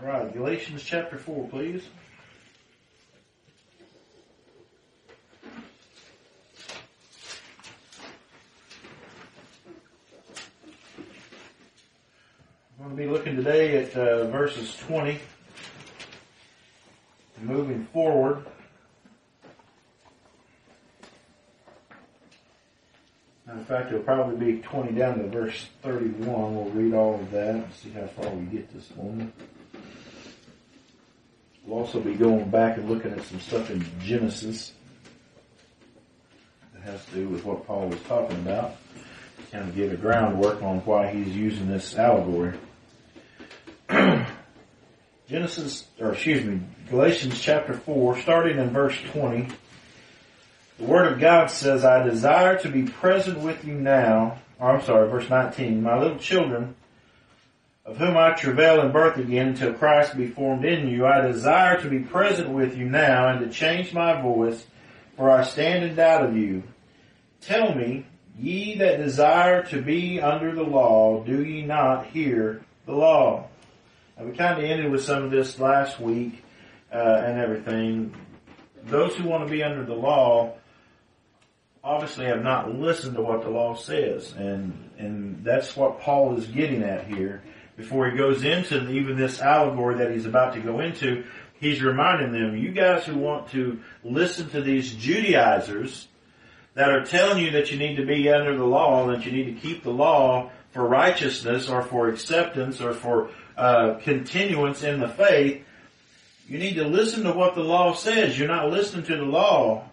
All right, Galatians chapter 4, please. I'm going to be looking today at uh, verses 20 and moving forward. Of fact, it'll probably be 20 down to verse 31. We'll read all of that and see how far we get this morning. We'll also be going back and looking at some stuff in Genesis that has to do with what Paul was talking about. Kind of get a groundwork on why he's using this allegory. Genesis, or excuse me, Galatians chapter 4, starting in verse 20. The Word of God says, I desire to be present with you now, or I'm sorry, verse 19, my little children, of whom I travail in birth again until Christ be formed in you, I desire to be present with you now and to change my voice, for I stand in doubt of you. Tell me, ye that desire to be under the law, do ye not hear the law? And we kind of ended with some of this last week uh, and everything. Those who want to be under the law obviously have not listened to what the law says, and and that's what Paul is getting at here. Before he goes into even this allegory that he's about to go into, he's reminding them, you guys who want to listen to these Judaizers that are telling you that you need to be under the law, that you need to keep the law for righteousness or for acceptance or for uh, continuance in the faith, you need to listen to what the law says. You're not listening to the law.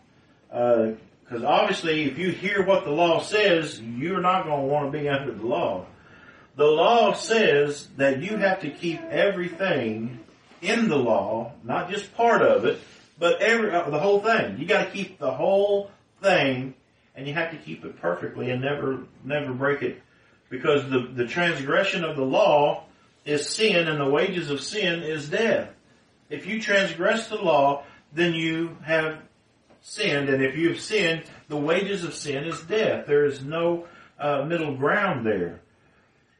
Because uh, obviously, if you hear what the law says, you're not going to want to be under the law. The law says that you have to keep everything in the law, not just part of it, but every uh, the whole thing. You got to keep the whole thing, and you have to keep it perfectly and never never break it, because the the transgression of the law is sin, and the wages of sin is death. If you transgress the law, then you have sinned, and if you have sinned, the wages of sin is death. There is no uh, middle ground there.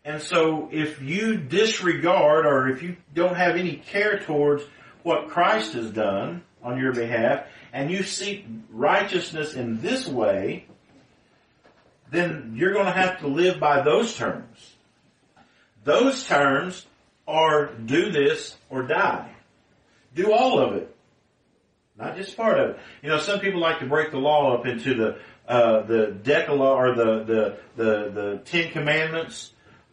And so if you disregard or if you don't have any care towards what Christ has done on your behalf and you seek righteousness in this way, then you're going to have to live by those terms. Those terms are do this or die. Do all of it. Not just part of it. You know, some people like to break the law up into the, uh, the Decalogue or the, the, the, the Ten Commandments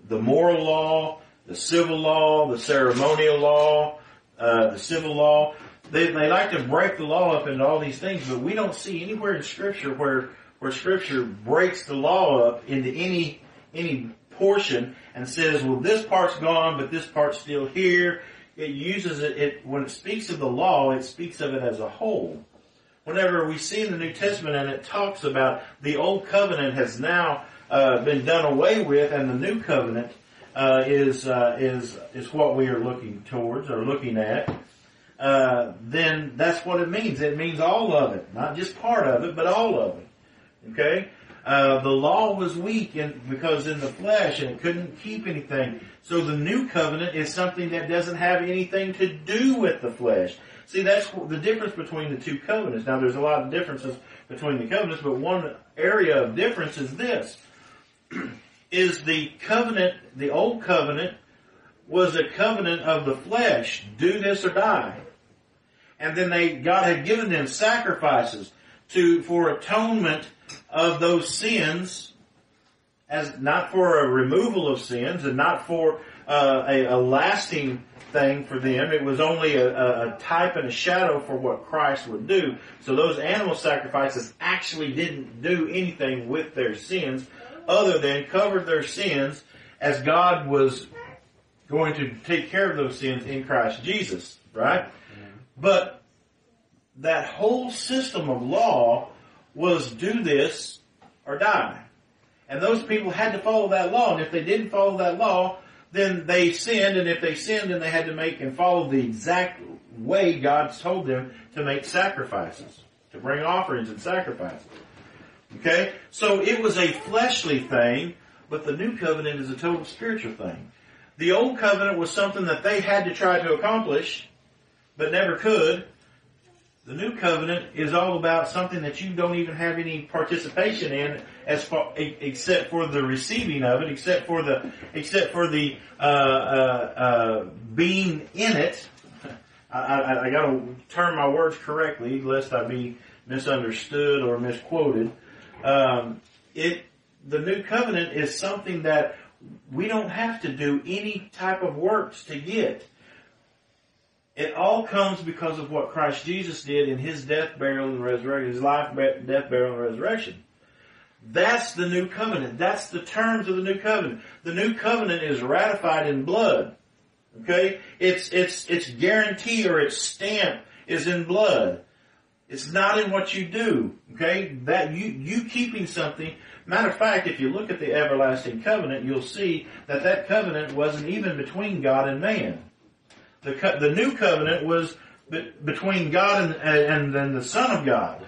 the moral law, the civil law, the ceremonial law, uh, the civil law. They, they like to break the law up into all these things, but we don't see anywhere in Scripture where where Scripture breaks the law up into any any portion and says, "Well, this part's gone, but this part's still here." It uses it, it when it speaks of the law, it speaks of it as a whole. Whenever we see in the New Testament and it talks about the old covenant has now uh, been done away with, and the new covenant uh, is uh, is is what we are looking towards or looking at. Uh, then that's what it means. It means all of it, not just part of it, but all of it. Okay. Uh, the law was weak in, because in the flesh and it couldn't keep anything. So the new covenant is something that doesn't have anything to do with the flesh. See, that's the difference between the two covenants. Now, there's a lot of differences between the covenants, but one area of difference is this is the covenant, the old covenant was a covenant of the flesh, do this or die. And then they, God had given them sacrifices to, for atonement of those sins, as not for a removal of sins and not for uh, a, a, lasting thing for them. It was only a, a, type and a shadow for what Christ would do. So those animal sacrifices actually didn't do anything with their sins, other than covered their sins as God was going to take care of those sins in Christ Jesus, right? But that whole system of law was do this or die. And those people had to follow that law, and if they didn't follow that law, then they sinned, and if they sinned, then they had to make and follow the exact way God told them to make sacrifices, to bring offerings and sacrifices. Okay? So it was a fleshly thing, but the new covenant is a total spiritual thing. the old covenant was something that they had to try to accomplish, but never could. The new covenant is all about something that you don't even have any participation in, as far except for the receiving of it, except for the except for the uh, uh, uh, being in it. I, I, I got to turn my words correctly, lest I be misunderstood or misquoted. Um, it the new covenant is something that we don't have to do any type of works to get. It all comes because of what Christ Jesus did in His death, burial, and resurrection, His life, death, burial, and resurrection. That's the new covenant. That's the terms of the new covenant. The new covenant is ratified in blood. Okay? It's, it's, it's guarantee or its stamp is in blood. It's not in what you do. Okay? That you, you keeping something. Matter of fact, if you look at the everlasting covenant, you'll see that that covenant wasn't even between God and man. The, co- the new covenant was be- between God and, and, and the Son of God.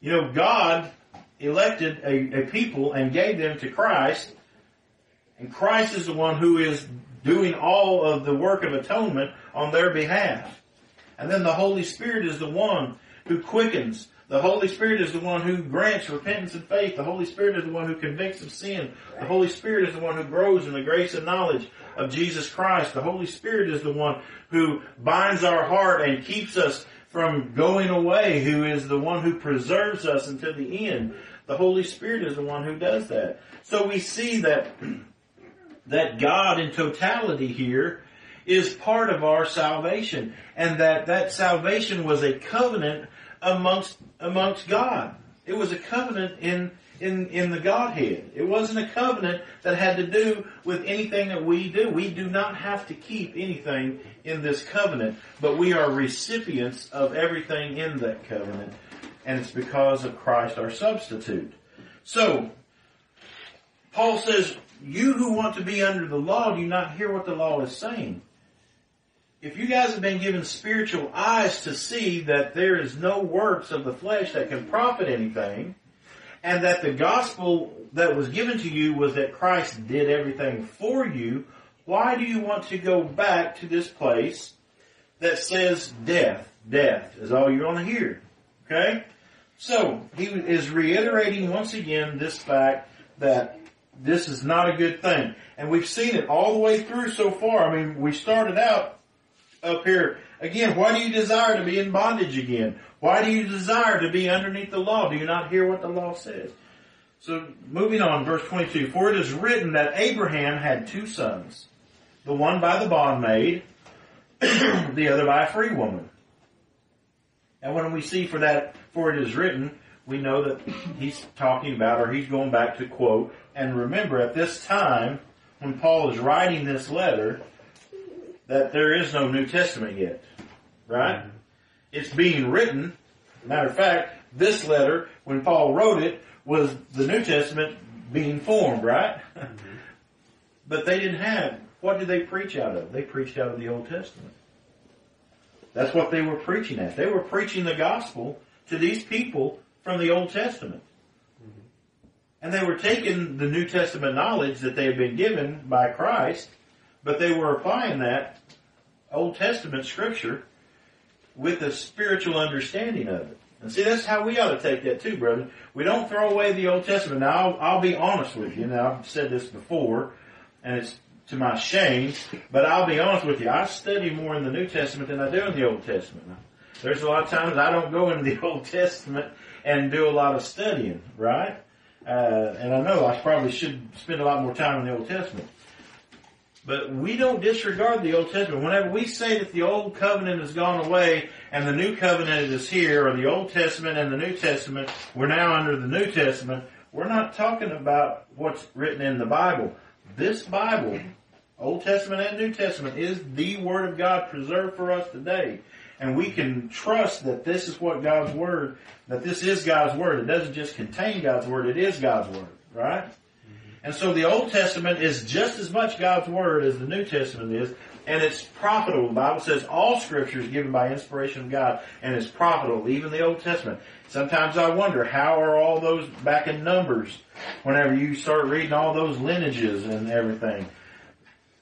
You know, God elected a, a people and gave them to Christ, and Christ is the one who is doing all of the work of atonement on their behalf. And then the Holy Spirit is the one who quickens. The Holy Spirit is the one who grants repentance and faith. The Holy Spirit is the one who convicts of sin. The Holy Spirit is the one who grows in the grace and knowledge of Jesus Christ. The Holy Spirit is the one who binds our heart and keeps us from going away, who is the one who preserves us until the end. The Holy Spirit is the one who does that. So we see that, that God in totality here is part of our salvation and that that salvation was a covenant amongst amongst God. It was a covenant in in in the Godhead. It wasn't a covenant that had to do with anything that we do. We do not have to keep anything in this covenant, but we are recipients of everything in that covenant, and it's because of Christ our substitute. So Paul says, "You who want to be under the law do not hear what the law is saying." If you guys have been given spiritual eyes to see that there is no works of the flesh that can profit anything, and that the gospel that was given to you was that Christ did everything for you, why do you want to go back to this place that says death? Death is all you're going to hear. Okay? So, he is reiterating once again this fact that this is not a good thing. And we've seen it all the way through so far. I mean, we started out up here. Again, why do you desire to be in bondage again? Why do you desire to be underneath the law? Do you not hear what the law says? So moving on, verse 22. For it is written that Abraham had two sons. The one by the bondmaid, the other by a free woman. And when we see for that, for it is written, we know that he's talking about, or he's going back to quote, and remember at this time, when Paul is writing this letter, that there is no New Testament yet. Right? Mm-hmm. It's being written. Matter of fact, this letter, when Paul wrote it, was the New Testament being formed, right? Mm-hmm. but they didn't have, what did they preach out of? They preached out of the Old Testament. That's what they were preaching at. They were preaching the gospel to these people from the Old Testament. Mm-hmm. And they were taking the New Testament knowledge that they had been given by Christ but they were applying that Old Testament scripture with a spiritual understanding of it. And see, that's how we ought to take that too, brother. We don't throw away the Old Testament. Now, I'll, I'll be honest with you. Now, I've said this before, and it's to my shame, but I'll be honest with you. I study more in the New Testament than I do in the Old Testament. There's a lot of times I don't go into the Old Testament and do a lot of studying, right? Uh, and I know I probably should spend a lot more time in the Old Testament. But we don't disregard the Old Testament. Whenever we say that the Old Covenant has gone away and the New Covenant is here, or the Old Testament and the New Testament, we're now under the New Testament, we're not talking about what's written in the Bible. This Bible, Old Testament and New Testament, is the Word of God preserved for us today. And we can trust that this is what God's Word, that this is God's Word. It doesn't just contain God's Word, it is God's Word, right? And so the Old Testament is just as much God's Word as the New Testament is, and it's profitable. The Bible says all Scripture is given by inspiration of God, and it's profitable, even the Old Testament. Sometimes I wonder, how are all those back in Numbers, whenever you start reading all those lineages and everything,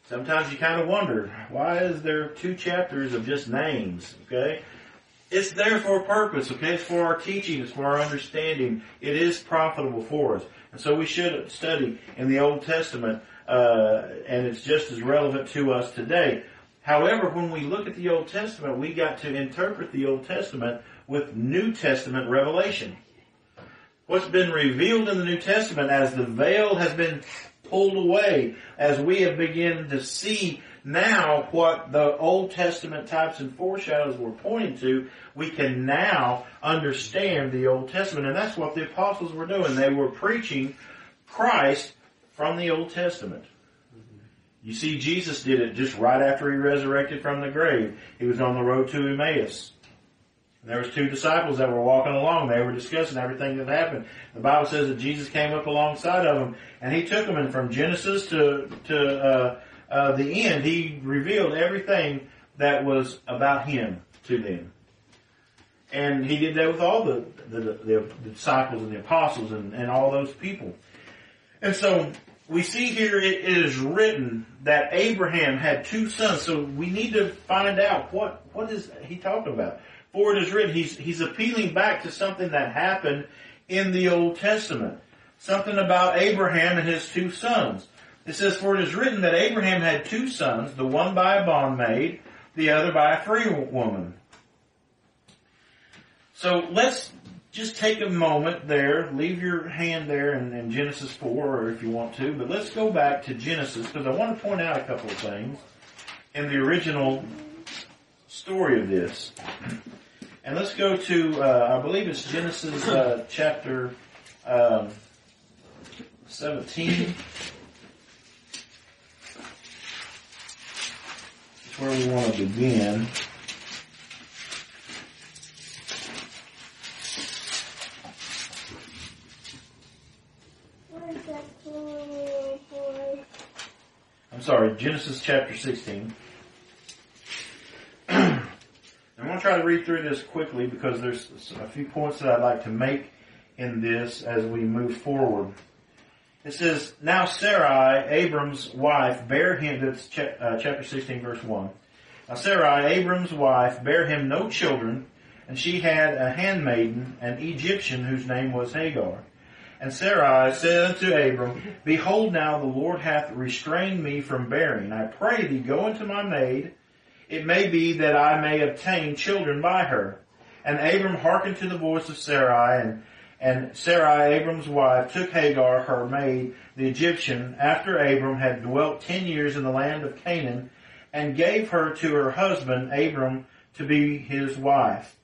sometimes you kind of wonder, why is there two chapters of just names? Okay? It's there for a purpose, okay? It's for our teaching, it's for our understanding. It is profitable for us. And so we should study in the Old Testament, uh, and it's just as relevant to us today. However, when we look at the Old Testament, we got to interpret the Old Testament with New Testament revelation. What's been revealed in the New Testament as the veil has been pulled away, as we have begun to see now what the Old Testament types and foreshadows were pointing to, we can now understand the Old Testament. And that's what the apostles were doing. They were preaching Christ from the Old Testament. You see, Jesus did it just right after he resurrected from the grave. He was on the road to Emmaus. And there was two disciples that were walking along. They were discussing everything that happened. The Bible says that Jesus came up alongside of them, and he took them, and from Genesis to to uh, uh, the end, he revealed everything that was about him to them. And he did that with all the the, the, the disciples and the apostles and, and all those people. And so we see here it is written that Abraham had two sons. So we need to find out what what is he talking about. For it is written, he's, he's appealing back to something that happened in the Old Testament. Something about Abraham and his two sons. It says, for it is written that Abraham had two sons, the one by a bondmaid, the other by a free woman. So let's just take a moment there, leave your hand there in, in Genesis 4, or if you want to, but let's go back to Genesis, because I want to point out a couple of things in the original story of this. And let's go to, uh, I believe it's Genesis uh, chapter um, 17. Where we want to begin. I'm sorry, Genesis chapter 16. I'm going to try to read through this quickly because there's a few points that I'd like to make in this as we move forward. It says, Now Sarai, Abram's wife, bare him, that's uh, chapter 16 verse 1. Now Sarai, Abram's wife, bare him no children, and she had a handmaiden, an Egyptian, whose name was Hagar. And Sarai said unto Abram, Behold now the Lord hath restrained me from bearing. I pray thee, go unto my maid. It may be that I may obtain children by her. And Abram hearkened to the voice of Sarai, and, and Sarai, Abram's wife, took Hagar, her maid, the Egyptian, after Abram had dwelt ten years in the land of Canaan, and gave her to her husband, Abram, to be his wife.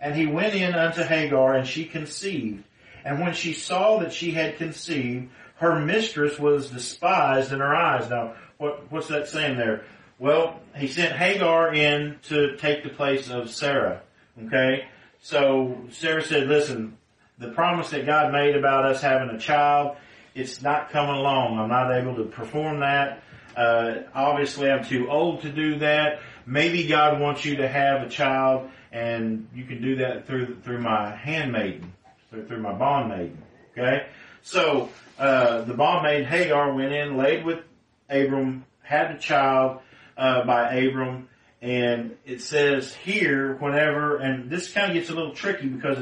And he went in unto Hagar, and she conceived. And when she saw that she had conceived, her mistress was despised in her eyes. Now, what, what's that saying there? Well, he sent Hagar in to take the place of Sarah. Okay? So Sarah said, listen, the promise that God made about us having a child, it's not coming along. I'm not able to perform that. Uh, obviously I'm too old to do that. Maybe God wants you to have a child and you can do that through, through my handmaiden through, through my bondmaiden. Okay? So, uh, the bondmaiden Hagar went in, laid with Abram, had a child, uh, by Abram, and it says here, whenever, and this kind of gets a little tricky because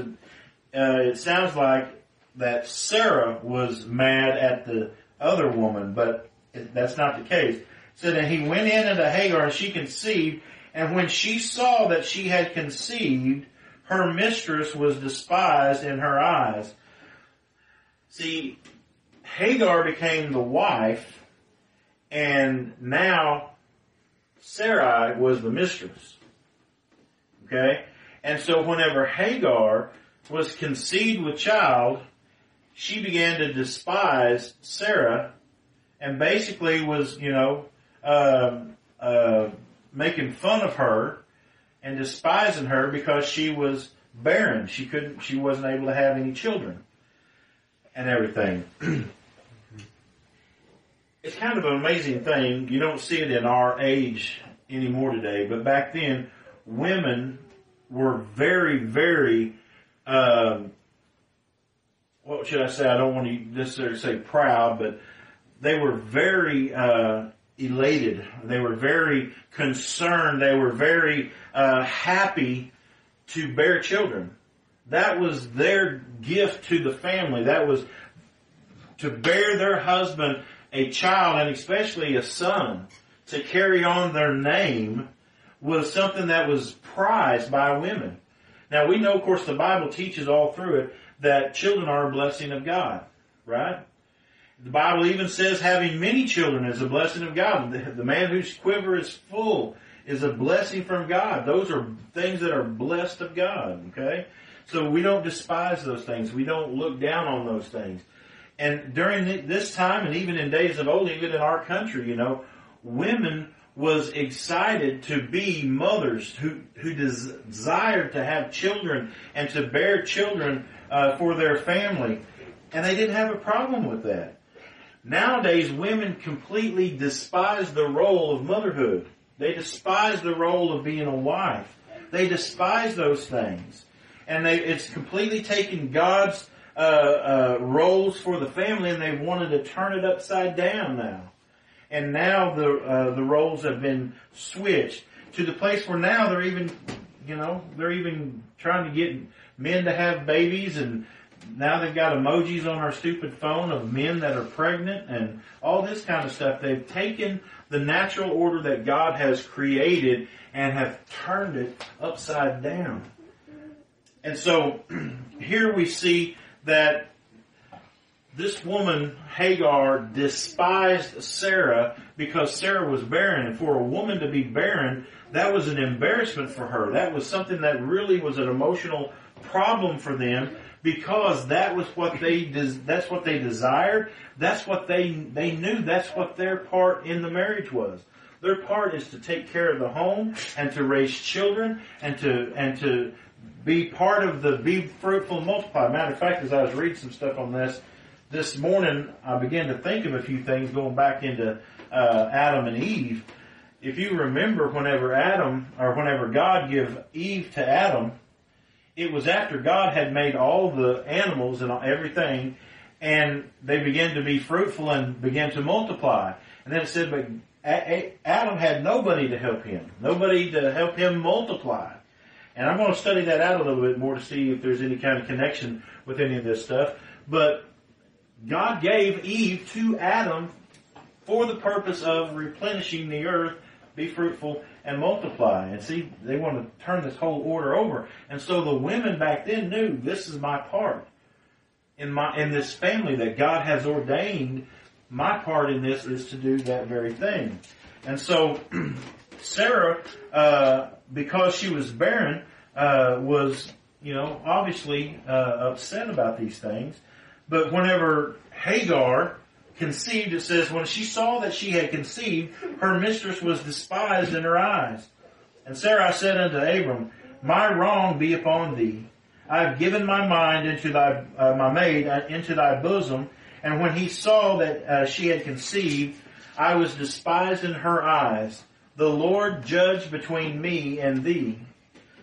uh, it sounds like that Sarah was mad at the other woman, but that's not the case. So then he went in unto Hagar and she conceived, and when she saw that she had conceived, her mistress was despised in her eyes. See, Hagar became the wife, and now Sarai was the mistress. Okay? And so whenever Hagar was conceived with child, she began to despise Sarah and basically was, you know, uh, uh, making fun of her and despising her because she was barren. She couldn't, she wasn't able to have any children and everything. it's kind of an amazing thing. You don't see it in our age anymore today, but back then, women were very, very, um, what should I say? I don't want to necessarily say proud, but they were very, uh, elated. They were very concerned. They were very uh, happy to bear children. That was their gift to the family. That was to bear their husband a child and especially a son to carry on their name was something that was prized by women. Now we know, of course, the Bible teaches all through it that children are a blessing of God, right? The Bible even says having many children is a blessing of God. The, the man whose quiver is full is a blessing from God. Those are things that are blessed of God, okay? So we don't despise those things. We don't look down on those things. And during this time and even in days of old, even in our country, you know, women was excited to be mothers who, who desired to have children and to bear children uh, for their family. And they didn't have a problem with that. Nowadays, women completely despise the role of motherhood. They despise the role of being a wife. They despise those things. And they, it's completely taken God's uh, uh, roles for the family and they wanted to turn it upside down now and now the uh, the roles have been switched to the place where now they're even, you know, they're even trying to get men to have babies and now they've got emojis on our stupid phone of men that are pregnant and all this kind of stuff. They've taken the natural order that God has created and have turned it upside down. And so here we see that this woman, Hagar, despised Sarah because Sarah was barren. And for a woman to be barren, that was an embarrassment for her. That was something that really was an emotional problem for them because that was what they that's what they desired. That's what they they knew. That's what their part in the marriage was. Their part is to take care of the home and to raise children and to and to be part of the be fruitful multiply. Matter of fact, as I was reading some stuff on this, this morning I began to think of a few things going back into uh, Adam and Eve. If you remember, whenever Adam or whenever God gave Eve to Adam, it was after God had made all the animals and everything, and they began to be fruitful and began to multiply. And then it said, but Adam had nobody to help him, nobody to help him multiply. And I'm going to study that out a little bit more to see if there's any kind of connection with any of this stuff. But God gave Eve to Adam for the purpose of replenishing the earth, be fruitful and multiply. And see, they want to turn this whole order over. And so the women back then knew this is my part in my in this family that God has ordained. My part in this is to do that very thing. And so Sarah, uh, because she was barren, uh, was you know obviously uh, upset about these things. But whenever Hagar conceived, it says, when she saw that she had conceived, her mistress was despised in her eyes. And Sarah said unto Abram, My wrong be upon thee. I have given my mind into thy, uh, my maid uh, into thy bosom. And when he saw that uh, she had conceived, I was despised in her eyes. The Lord judge between me and thee.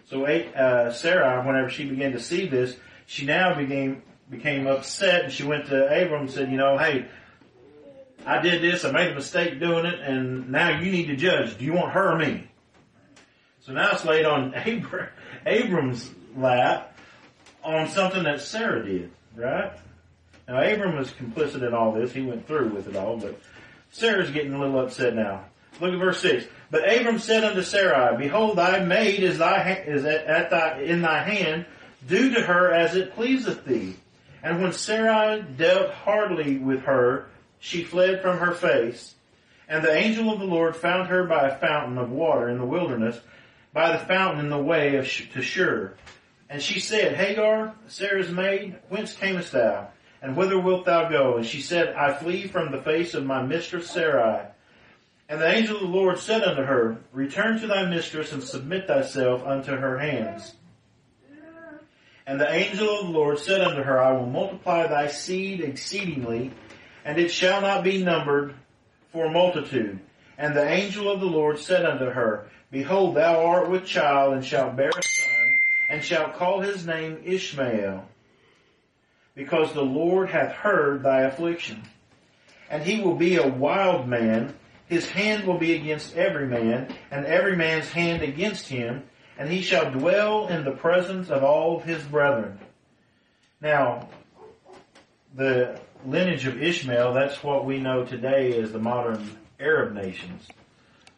So uh, Sarah, whenever she began to see this, she now became became upset and she went to Abram and said, you know, hey, I did this, I made a mistake doing it, and now you need to judge. Do you want her or me? So now it's laid on Abram, Abram's lap on something that Sarah did, right? Now Abram was complicit in all this. He went through with it all, but Sarah's getting a little upset now. Look at verse 6. But Abram said unto Sarai, Behold, thy maid is, thy, is at, at thy, in thy hand. Do to her as it pleaseth thee. And when Sarai dealt hardly with her, she fled from her face. And the angel of the Lord found her by a fountain of water in the wilderness, by the fountain in the way of to Shur. And she said, Hagar, Sarah's maid, whence camest thou? And whither wilt thou go? And she said, I flee from the face of my mistress Sarai. And the angel of the Lord said unto her, Return to thy mistress and submit thyself unto her hands. And the angel of the Lord said unto her, I will multiply thy seed exceedingly, and it shall not be numbered for multitude. And the angel of the Lord said unto her, Behold, thou art with child, and shalt bear a son, and shalt call his name Ishmael, because the Lord hath heard thy affliction. And he will be a wild man, his hand will be against every man, and every man's hand against him, and he shall dwell in the presence of all of his brethren. Now, the lineage of Ishmael, that's what we know today as the modern Arab nations.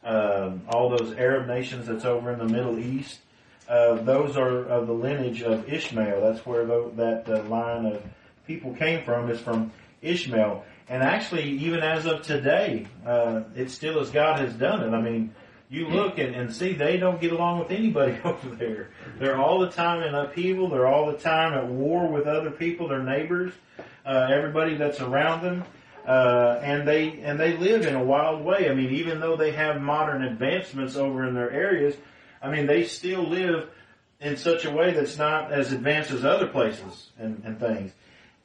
Um, all those Arab nations that's over in the Middle East, uh, those are of the lineage of Ishmael. That's where the, that uh, line of people came from is from Ishmael. And actually, even as of today, uh, it's still as God has done it. I mean, you look and, and see they don't get along with anybody over there. They're all the time in upheaval. They're all the time at war with other people, their neighbors, uh, everybody that's around them. Uh, and they and they live in a wild way. I mean, even though they have modern advancements over in their areas, I mean, they still live in such a way that's not as advanced as other places and, and things.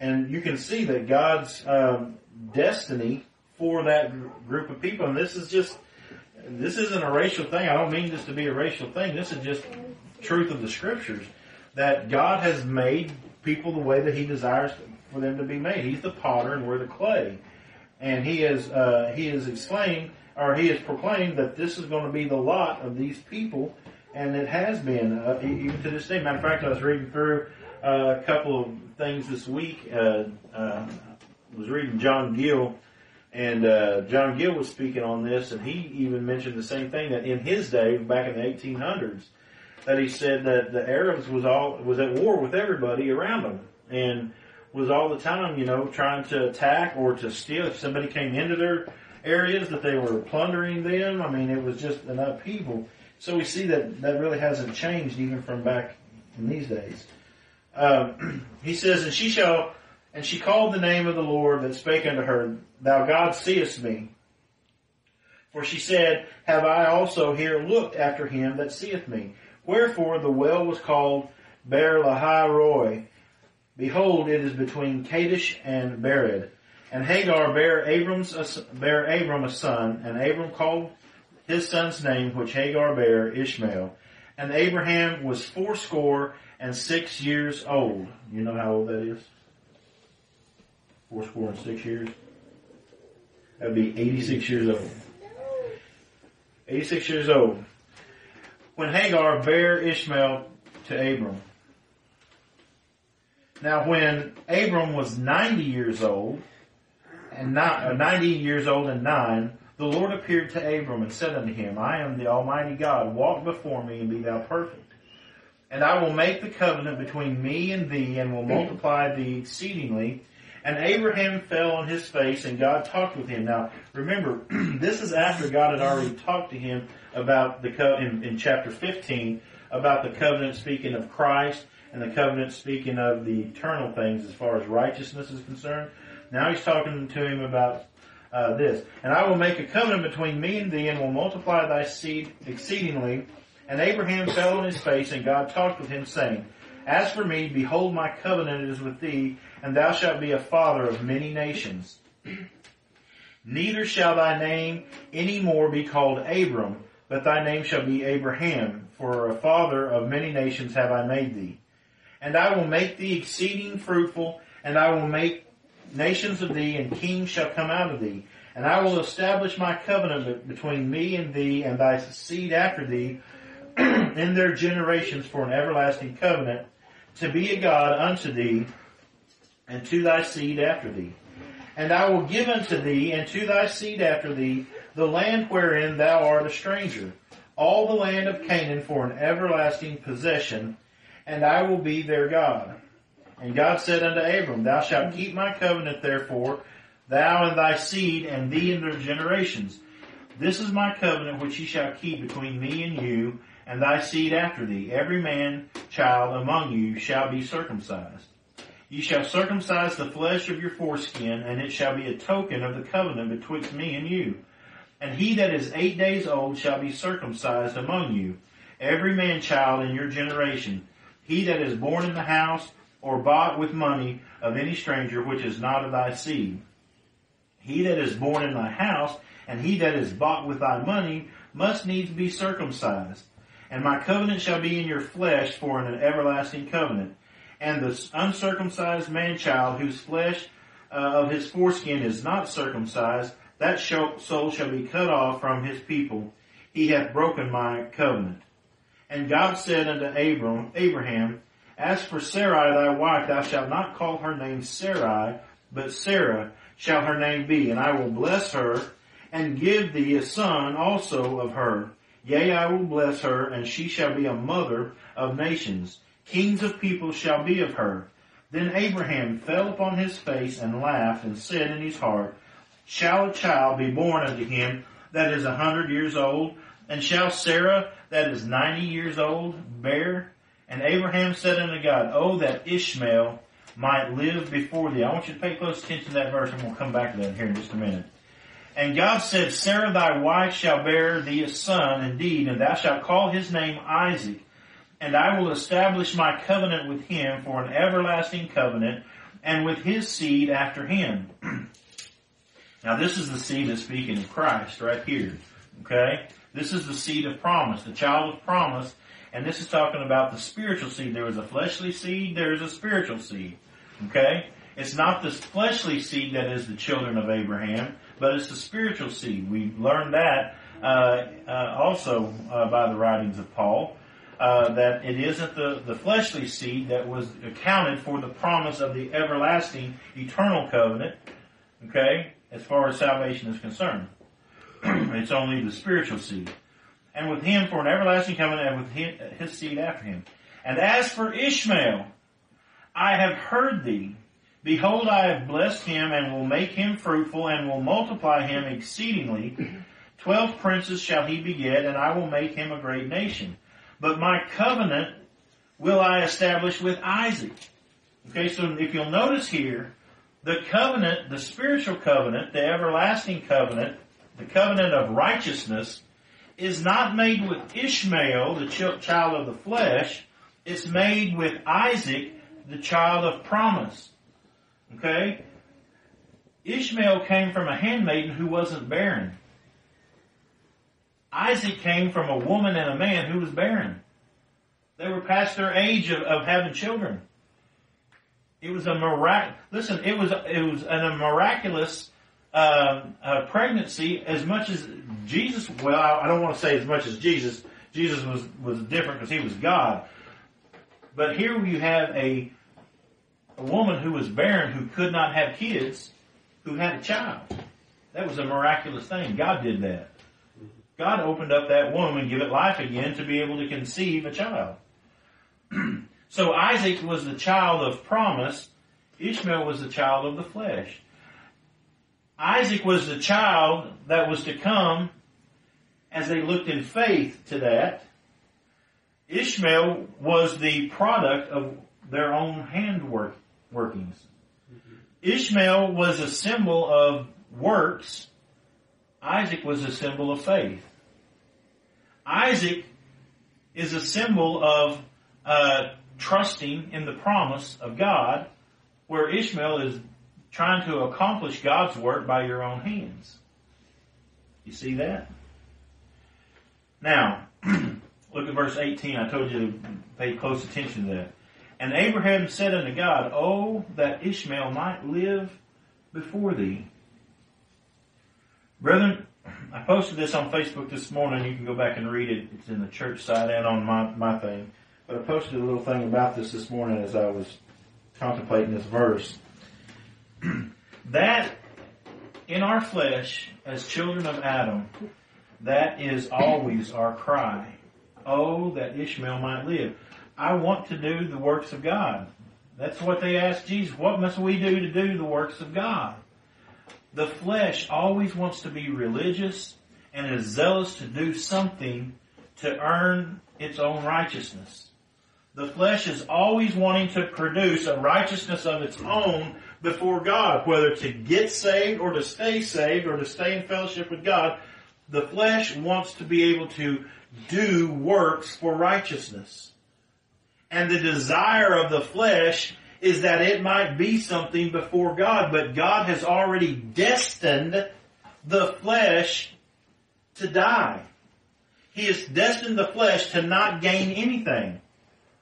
And you can see that God's um, destiny for that group of people, and this is just this isn't a racial thing. I don't mean this to be a racial thing. This is just truth of the scriptures that God has made people the way that He desires for them to be made. He's the potter and we're the clay, and He has uh, He has explained or He has proclaimed that this is going to be the lot of these people, and it has been uh, even to this day. Matter of fact, I was reading through uh, a couple of things this week. Uh, uh, I was reading John Gill and uh, John Gill was speaking on this, and he even mentioned the same thing that in his day, back in the 1800s, that he said that the Arabs was all was at war with everybody around them, and was all the time, you know, trying to attack or to steal. If somebody came into their areas, that they were plundering them. I mean, it was just an upheaval. So we see that that really hasn't changed even from back in these days. Um, he says, "And she shall." And she called the name of the Lord that spake unto her, Thou God seest me. For she said, Have I also here looked after him that seeth me? Wherefore the well was called Beer Lahai Roi. Behold, it is between Kadesh and Bered. And Hagar bare Abram's bare Abram a son, and Abram called his son's name, which Hagar bare, Ishmael. And Abraham was fourscore and six years old. You know how old that is? Fourscore and six years. That would be 86 years old. 86 years old. When Hagar bare Ishmael to Abram. Now when Abram was 90 years old, and not, uh, 90 years old and nine, the Lord appeared to Abram and said unto him, I am the Almighty God, walk before me and be thou perfect. And I will make the covenant between me and thee and will multiply thee exceedingly and Abraham fell on his face and God talked with him. Now, remember, this is after God had already talked to him about the, co- in, in chapter 15, about the covenant speaking of Christ and the covenant speaking of the eternal things as far as righteousness is concerned. Now he's talking to him about uh, this. And I will make a covenant between me and thee and will multiply thy seed exceedingly. And Abraham fell on his face and God talked with him saying, As for me, behold my covenant is with thee and thou shalt be a father of many nations. Neither shall thy name any more be called Abram, but thy name shall be Abraham, for a father of many nations have I made thee. And I will make thee exceeding fruitful, and I will make nations of thee, and kings shall come out of thee. And I will establish my covenant between me and thee, and thy seed after thee, in their generations for an everlasting covenant, to be a God unto thee, and to thy seed after thee. And I will give unto thee and to thy seed after thee the land wherein thou art a stranger, all the land of Canaan for an everlasting possession, and I will be their God. And God said unto Abram, Thou shalt keep my covenant therefore, thou and thy seed and thee and their generations. This is my covenant which ye shall keep between me and you, and thy seed after thee. Every man child among you shall be circumcised. Ye shall circumcise the flesh of your foreskin, and it shall be a token of the covenant betwixt me and you. And he that is eight days old shall be circumcised among you, every man child in your generation. He that is born in the house or bought with money of any stranger which is not of thy seed. He that is born in thy house and he that is bought with thy money must needs be circumcised. And my covenant shall be in your flesh for an everlasting covenant and the uncircumcised man child whose flesh uh, of his foreskin is not circumcised, that soul shall be cut off from his people. He hath broken my covenant. And God said unto Abram, Abraham, As for Sarai thy wife, thou shalt not call her name Sarai, but Sarah shall her name be, and I will bless her, and give thee a son also of her. Yea, I will bless her, and she shall be a mother of nations. Kings of people shall be of her. Then Abraham fell upon his face and laughed, and said in his heart, Shall a child be born unto him that is a hundred years old? And shall Sarah that is ninety years old bear? And Abraham said unto God, Oh, that Ishmael might live before thee. I want you to pay close attention to that verse. Going to come back to that here in just a minute. And God said, Sarah thy wife shall bear thee a son indeed, and thou shalt call his name Isaac. And I will establish my covenant with him for an everlasting covenant, and with his seed after him. now this is the seed that's speaking of Christ right here. Okay? This is the seed of promise, the child of promise, and this is talking about the spiritual seed. There is a fleshly seed, there is a spiritual seed. Okay? It's not the fleshly seed that is the children of Abraham, but it's the spiritual seed. We learned that uh, uh, also uh, by the writings of Paul. Uh, that it isn't the, the fleshly seed that was accounted for the promise of the everlasting eternal covenant, okay, as far as salvation is concerned. it's only the spiritual seed. And with him for an everlasting covenant and with his seed after him. And as for Ishmael, I have heard thee Behold, I have blessed him and will make him fruitful and will multiply him exceedingly. Twelve princes shall he beget and I will make him a great nation. But my covenant will I establish with Isaac. Okay, so if you'll notice here, the covenant, the spiritual covenant, the everlasting covenant, the covenant of righteousness is not made with Ishmael, the child of the flesh. It's made with Isaac, the child of promise. Okay? Ishmael came from a handmaiden who wasn't barren. Isaac came from a woman and a man who was barren. They were past their age of, of having children. It was a mirac. Listen, it was it was an, a miraculous uh, pregnancy as much as Jesus. Well, I don't want to say as much as Jesus. Jesus was was different because he was God. But here you have a a woman who was barren, who could not have kids, who had a child. That was a miraculous thing. God did that. God opened up that womb and give it life again to be able to conceive a child. so Isaac was the child of promise. Ishmael was the child of the flesh. Isaac was the child that was to come as they looked in faith to that. Ishmael was the product of their own handwork workings. Ishmael was a symbol of works. Isaac was a symbol of faith. Isaac is a symbol of uh, trusting in the promise of God, where Ishmael is trying to accomplish God's work by your own hands. You see that? Now, look at verse 18. I told you to pay close attention to that. And Abraham said unto God, Oh, that Ishmael might live before thee. Brethren, I posted this on Facebook this morning. You can go back and read it. It's in the church site and on my, my thing. But I posted a little thing about this this morning as I was contemplating this verse. that in our flesh, as children of Adam, that is always our cry. Oh, that Ishmael might live. I want to do the works of God. That's what they asked Jesus. What must we do to do the works of God? The flesh always wants to be religious and is zealous to do something to earn its own righteousness. The flesh is always wanting to produce a righteousness of its own before God, whether to get saved or to stay saved or to stay in fellowship with God. The flesh wants to be able to do works for righteousness and the desire of the flesh is that it might be something before God, but God has already destined the flesh to die. He has destined the flesh to not gain anything.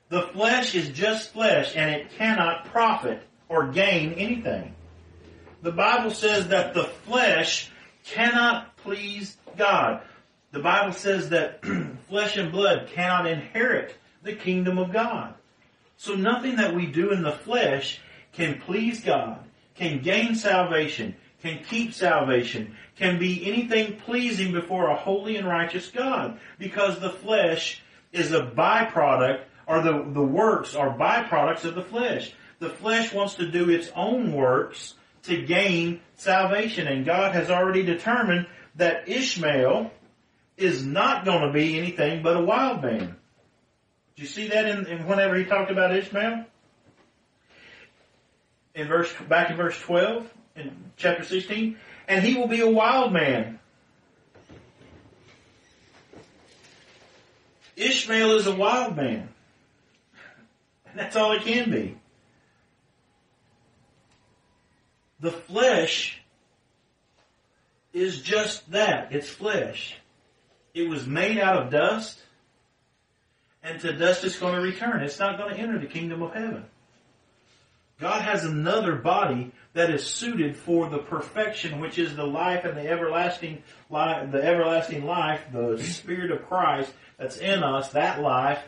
The flesh is just flesh and it cannot profit or gain anything. The Bible says that the flesh cannot please God. The Bible says that flesh and blood cannot inherit the kingdom of God. So nothing that we do in the flesh can please God, can gain salvation, can keep salvation, can be anything pleasing before a holy and righteous God, because the flesh is a byproduct, or the, the works are byproducts of the flesh. The flesh wants to do its own works to gain salvation, and God has already determined that Ishmael is not going to be anything but a wild man. You see that in, in whenever he talked about Ishmael? In verse, back in verse 12, in chapter 16, and he will be a wild man. Ishmael is a wild man. And that's all he can be. The flesh is just that. It's flesh. It was made out of dust, and to dust it's going to return. It's not going to enter the kingdom of heaven. God has another body that is suited for the perfection, which is the life and the everlasting life, the everlasting life, the Spirit of Christ that's in us, that life,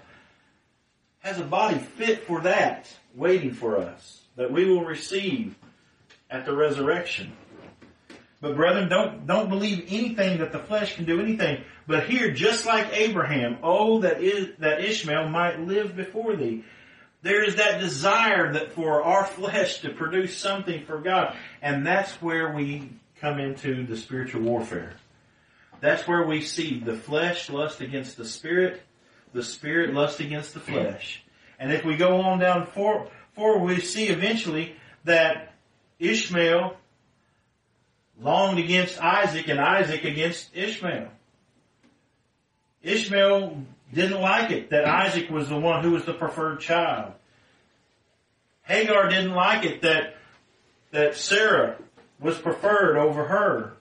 has a body fit for that, waiting for us, that we will receive at the resurrection. But brethren, don't, don't believe anything that the flesh can do anything. But here, just like Abraham, oh, that is, that Ishmael might live before thee. There is that desire that for our flesh to produce something for God. And that's where we come into the spiritual warfare. That's where we see the flesh lust against the spirit, the spirit lust against the flesh. And if we go on down forward, we see eventually that Ishmael longed against Isaac and Isaac against Ishmael. Ishmael didn't like it that Isaac was the one who was the preferred child. Hagar didn't like it that, that Sarah was preferred over her.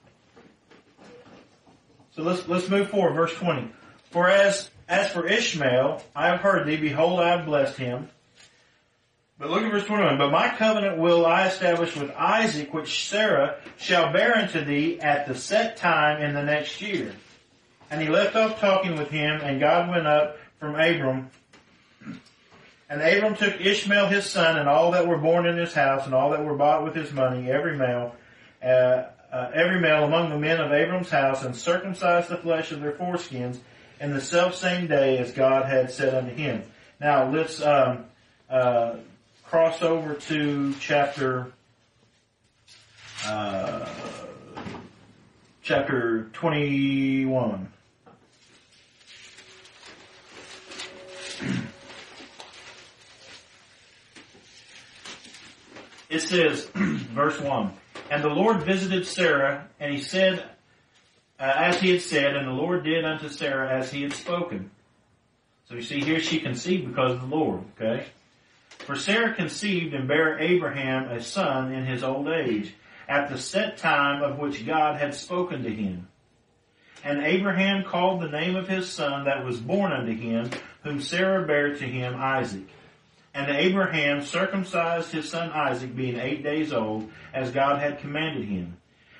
So let's, let's move forward, verse 20. For as, as for Ishmael, I have heard thee, behold, I have blessed him. But look at verse 21. But my covenant will I establish with Isaac, which Sarah shall bear unto thee at the set time in the next year. And he left off talking with him, and God went up from Abram. And Abram took Ishmael his son, and all that were born in his house, and all that were bought with his money, every male, uh, uh, every male among the men of Abram's house, and circumcised the flesh of their foreskins in the self same day as God had said unto him. Now let's um, uh, cross over to chapter uh, chapter twenty one. it says, verse 1, And the Lord visited Sarah, and he said, uh, as he had said, and the Lord did unto Sarah as he had spoken. So you see here she conceived because of the Lord, okay? For Sarah conceived and bare Abraham a son in his old age, at the set time of which God had spoken to him. And Abraham called the name of his son that was born unto him, whom Sarah bare to him Isaac. And Abraham circumcised his son Isaac, being eight days old, as God had commanded him.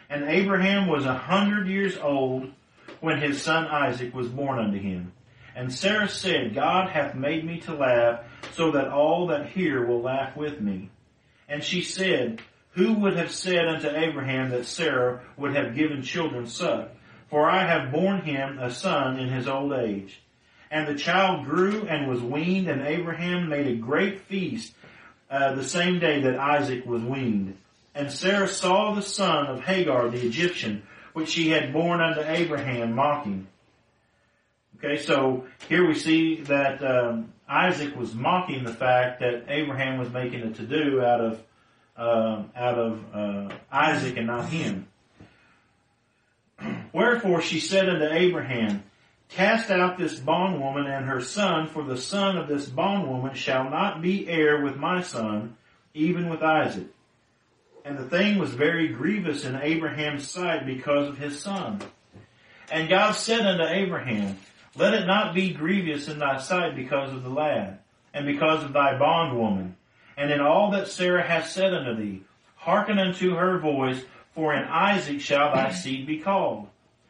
And Abraham was a hundred years old when his son Isaac was born unto him. And Sarah said, God hath made me to laugh, so that all that hear will laugh with me. And she said, Who would have said unto Abraham that Sarah would have given children suck? For I have borne him a son in his old age. And the child grew and was weaned, and Abraham made a great feast uh, the same day that Isaac was weaned. And Sarah saw the son of Hagar the Egyptian, which she had borne unto Abraham, mocking. Okay, so here we see that um, Isaac was mocking the fact that Abraham was making a to-do out of uh, out of uh, Isaac and not him. Wherefore she said unto Abraham, Cast out this bondwoman and her son, for the son of this bondwoman shall not be heir with my son, even with Isaac. And the thing was very grievous in Abraham's sight because of his son. And God said unto Abraham, Let it not be grievous in thy sight because of the lad, and because of thy bondwoman, and in all that Sarah hath said unto thee, hearken unto her voice, for in Isaac shall thy seed be called.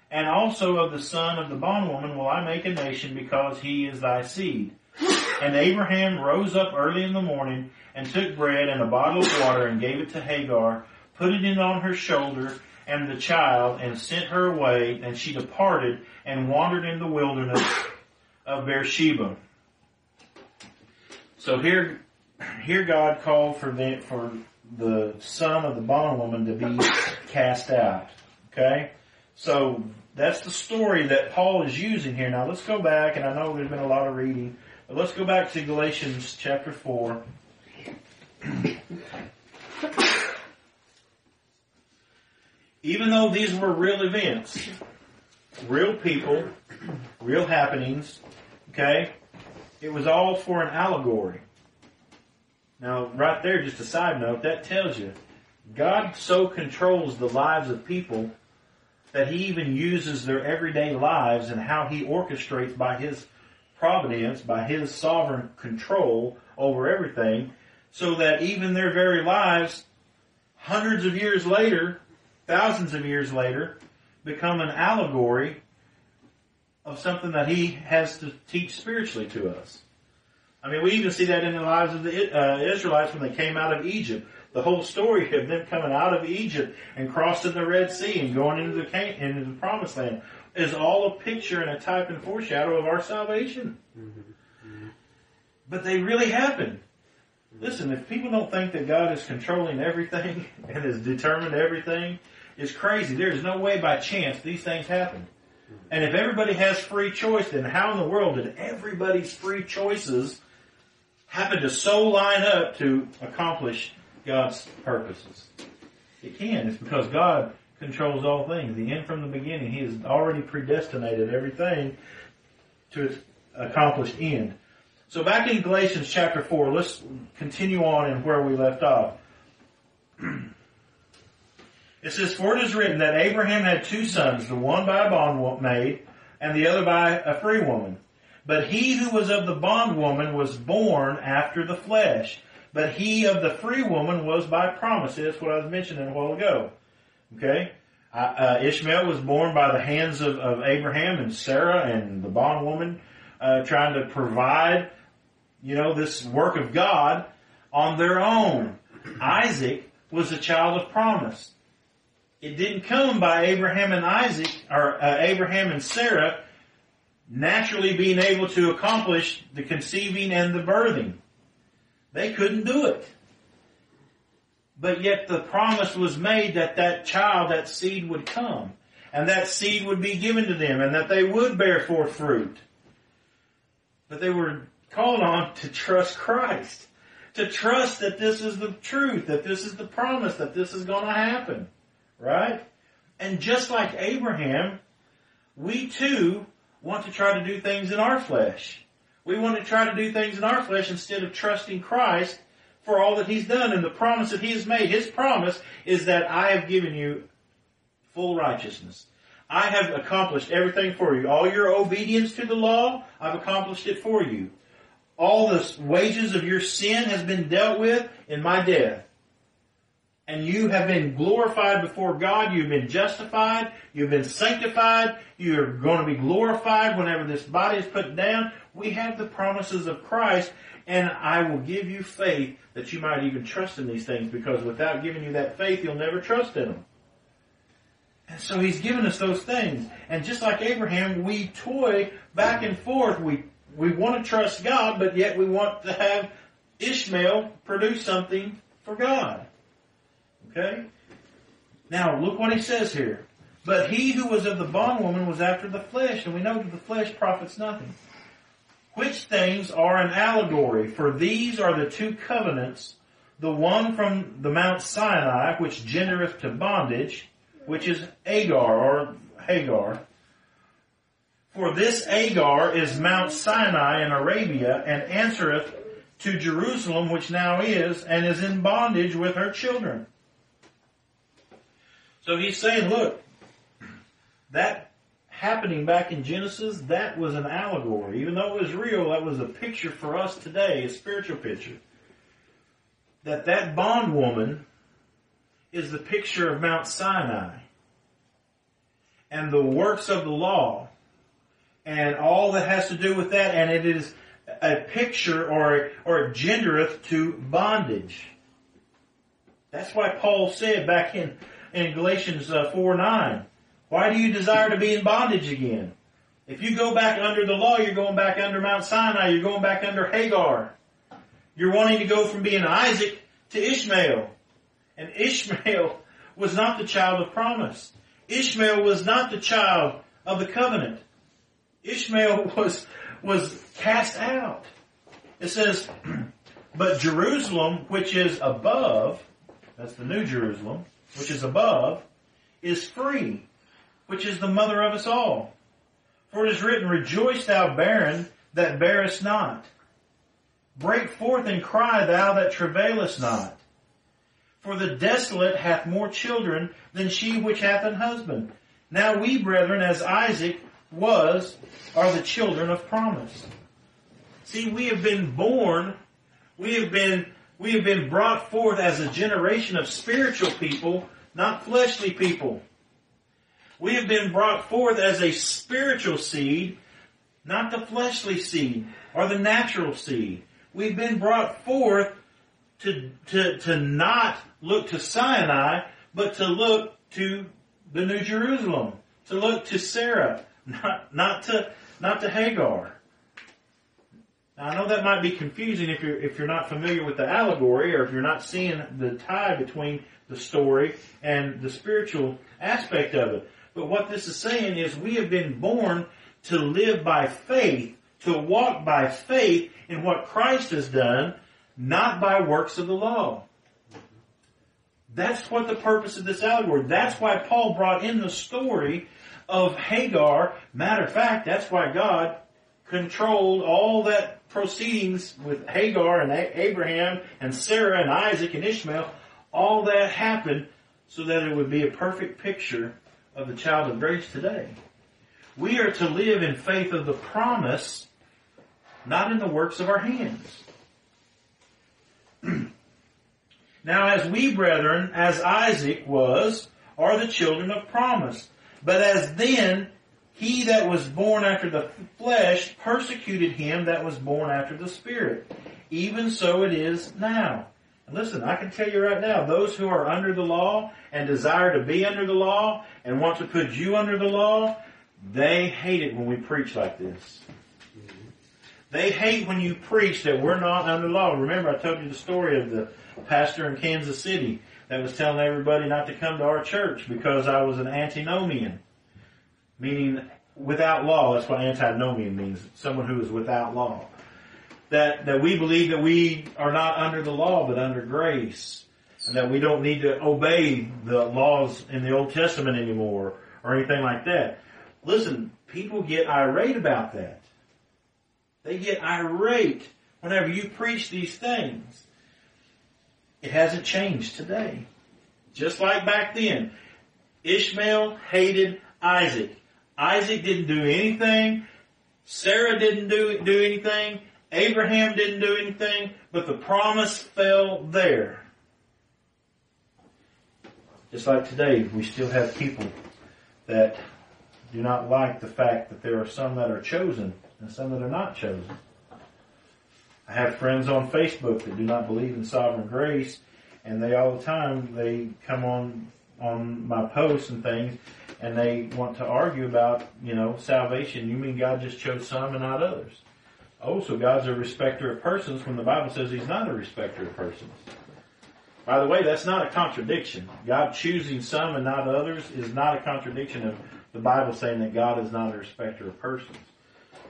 And also of the son of the bondwoman will I make a nation because he is thy seed. And Abraham rose up early in the morning and took bread and a bottle of water and gave it to Hagar, put it in on her shoulder and the child and sent her away and she departed and wandered in the wilderness of Beersheba. So here, here God called for the, for the son of the bondwoman to be cast out. Okay? So that's the story that Paul is using here. Now let's go back, and I know there's been a lot of reading, but let's go back to Galatians chapter 4. Even though these were real events, real people, real happenings, okay, it was all for an allegory. Now, right there, just a side note, that tells you God so controls the lives of people that He even uses their everyday lives and how He orchestrates by His providence, by His sovereign control over everything, so that even their very lives, hundreds of years later, thousands of years later, become an allegory of something that He has to teach spiritually to us. I mean, we even see that in the lives of the uh, Israelites when they came out of Egypt. The whole story of them coming out of Egypt and crossing the Red Sea and going into the into the Promised Land is all a picture and a type and foreshadow of our salvation. Mm-hmm. But they really happen. Listen, if people don't think that God is controlling everything and is determined everything, it's crazy. There's no way by chance these things happen. And if everybody has free choice, then how in the world did everybody's free choices happen to so line up to accomplish God's purposes. It can. It's because God controls all things. The end from the beginning. He has already predestinated everything to its accomplished end. So back in Galatians chapter 4, let's continue on in where we left off. It says, For it is written that Abraham had two sons, the one by a bondmaid and the other by a free woman. But he who was of the bondwoman was born after the flesh. But he of the free woman was by promise. That's what I was mentioning a while ago. Okay? Uh, Ishmael was born by the hands of, of, Abraham and Sarah and the bondwoman uh, trying to provide, you know, this work of God on their own. Isaac was a child of promise. It didn't come by Abraham and Isaac, or uh, Abraham and Sarah naturally being able to accomplish the conceiving and the birthing. They couldn't do it. But yet the promise was made that that child, that seed would come. And that seed would be given to them and that they would bear forth fruit. But they were called on to trust Christ. To trust that this is the truth, that this is the promise, that this is going to happen. Right? And just like Abraham, we too want to try to do things in our flesh. We want to try to do things in our flesh instead of trusting Christ for all that He's done and the promise that He has made. His promise is that I have given you full righteousness. I have accomplished everything for you. All your obedience to the law, I've accomplished it for you. All the wages of your sin has been dealt with in my death and you have been glorified before God. You've been justified. You've been sanctified. You're going to be glorified whenever this body is put down. We have the promises of Christ and I will give you faith that you might even trust in these things because without giving you that faith, you'll never trust in them. And so he's given us those things. And just like Abraham, we toy back and forth. We, we want to trust God, but yet we want to have Ishmael produce something for God. Okay? Now, look what he says here. But he who was of the bondwoman was after the flesh, and we know that the flesh profits nothing. Which things are an allegory, for these are the two covenants, the one from the Mount Sinai, which gendereth to bondage, which is Agar, or Hagar. For this Agar is Mount Sinai in Arabia, and answereth to Jerusalem, which now is, and is in bondage with her children. So he's saying, look, that happening back in Genesis, that was an allegory. Even though it was real, that was a picture for us today, a spiritual picture. That that bondwoman is the picture of Mount Sinai and the works of the law and all that has to do with that, and it is a picture or or gendereth to bondage. That's why Paul said back in in Galatians uh, four nine, why do you desire to be in bondage again? If you go back under the law, you're going back under Mount Sinai. You're going back under Hagar. You're wanting to go from being Isaac to Ishmael. And Ishmael was not the child of promise. Ishmael was not the child of the covenant. Ishmael was, was cast out. It says, but Jerusalem, which is above, that's the new Jerusalem, which is above, is free, which is the mother of us all. For it is written, Rejoice thou barren that bearest not. Break forth and cry thou that travailest not. For the desolate hath more children than she which hath an husband. Now we, brethren, as Isaac was, are the children of promise. See, we have been born, we have been, we have been brought forth as a generation of spiritual people, not fleshly people. We have been brought forth as a spiritual seed, not the fleshly seed or the natural seed. We've been brought forth to, to, to not look to Sinai, but to look to the New Jerusalem, to look to Sarah, not, not to, not to Hagar. Now, I know that might be confusing if you're, if you're not familiar with the allegory or if you're not seeing the tie between the story and the spiritual aspect of it. But what this is saying is we have been born to live by faith, to walk by faith in what Christ has done, not by works of the law. That's what the purpose of this allegory. That's why Paul brought in the story of Hagar. Matter of fact, that's why God controlled all that proceedings with Hagar and Abraham and Sarah and Isaac and Ishmael. All that happened so that it would be a perfect picture of the child of grace today. We are to live in faith of the promise, not in the works of our hands. now as we brethren, as Isaac was, are the children of promise. But as then he that was born after the flesh persecuted him that was born after the spirit. Even so it is now. And listen, I can tell you right now, those who are under the law and desire to be under the law and want to put you under the law, they hate it when we preach like this. They hate when you preach that we're not under the law. Remember I told you the story of the pastor in Kansas City that was telling everybody not to come to our church because I was an antinomian. Meaning without law, that's what antinomian means. Someone who is without law. That, that we believe that we are not under the law but under grace. And that we don't need to obey the laws in the Old Testament anymore or anything like that. Listen, people get irate about that. They get irate whenever you preach these things. It hasn't changed today. Just like back then. Ishmael hated Isaac. Isaac didn't do anything. Sarah didn't do, do anything. Abraham didn't do anything, but the promise fell there. Just like today, we still have people that do not like the fact that there are some that are chosen and some that are not chosen. I have friends on Facebook that do not believe in sovereign grace and they all the time, they come on, on my posts and things and they want to argue about, you know, salvation. You mean God just chose some and not others? Oh, so God's a respecter of persons when the Bible says He's not a respecter of persons. By the way, that's not a contradiction. God choosing some and not others is not a contradiction of the Bible saying that God is not a respecter of persons.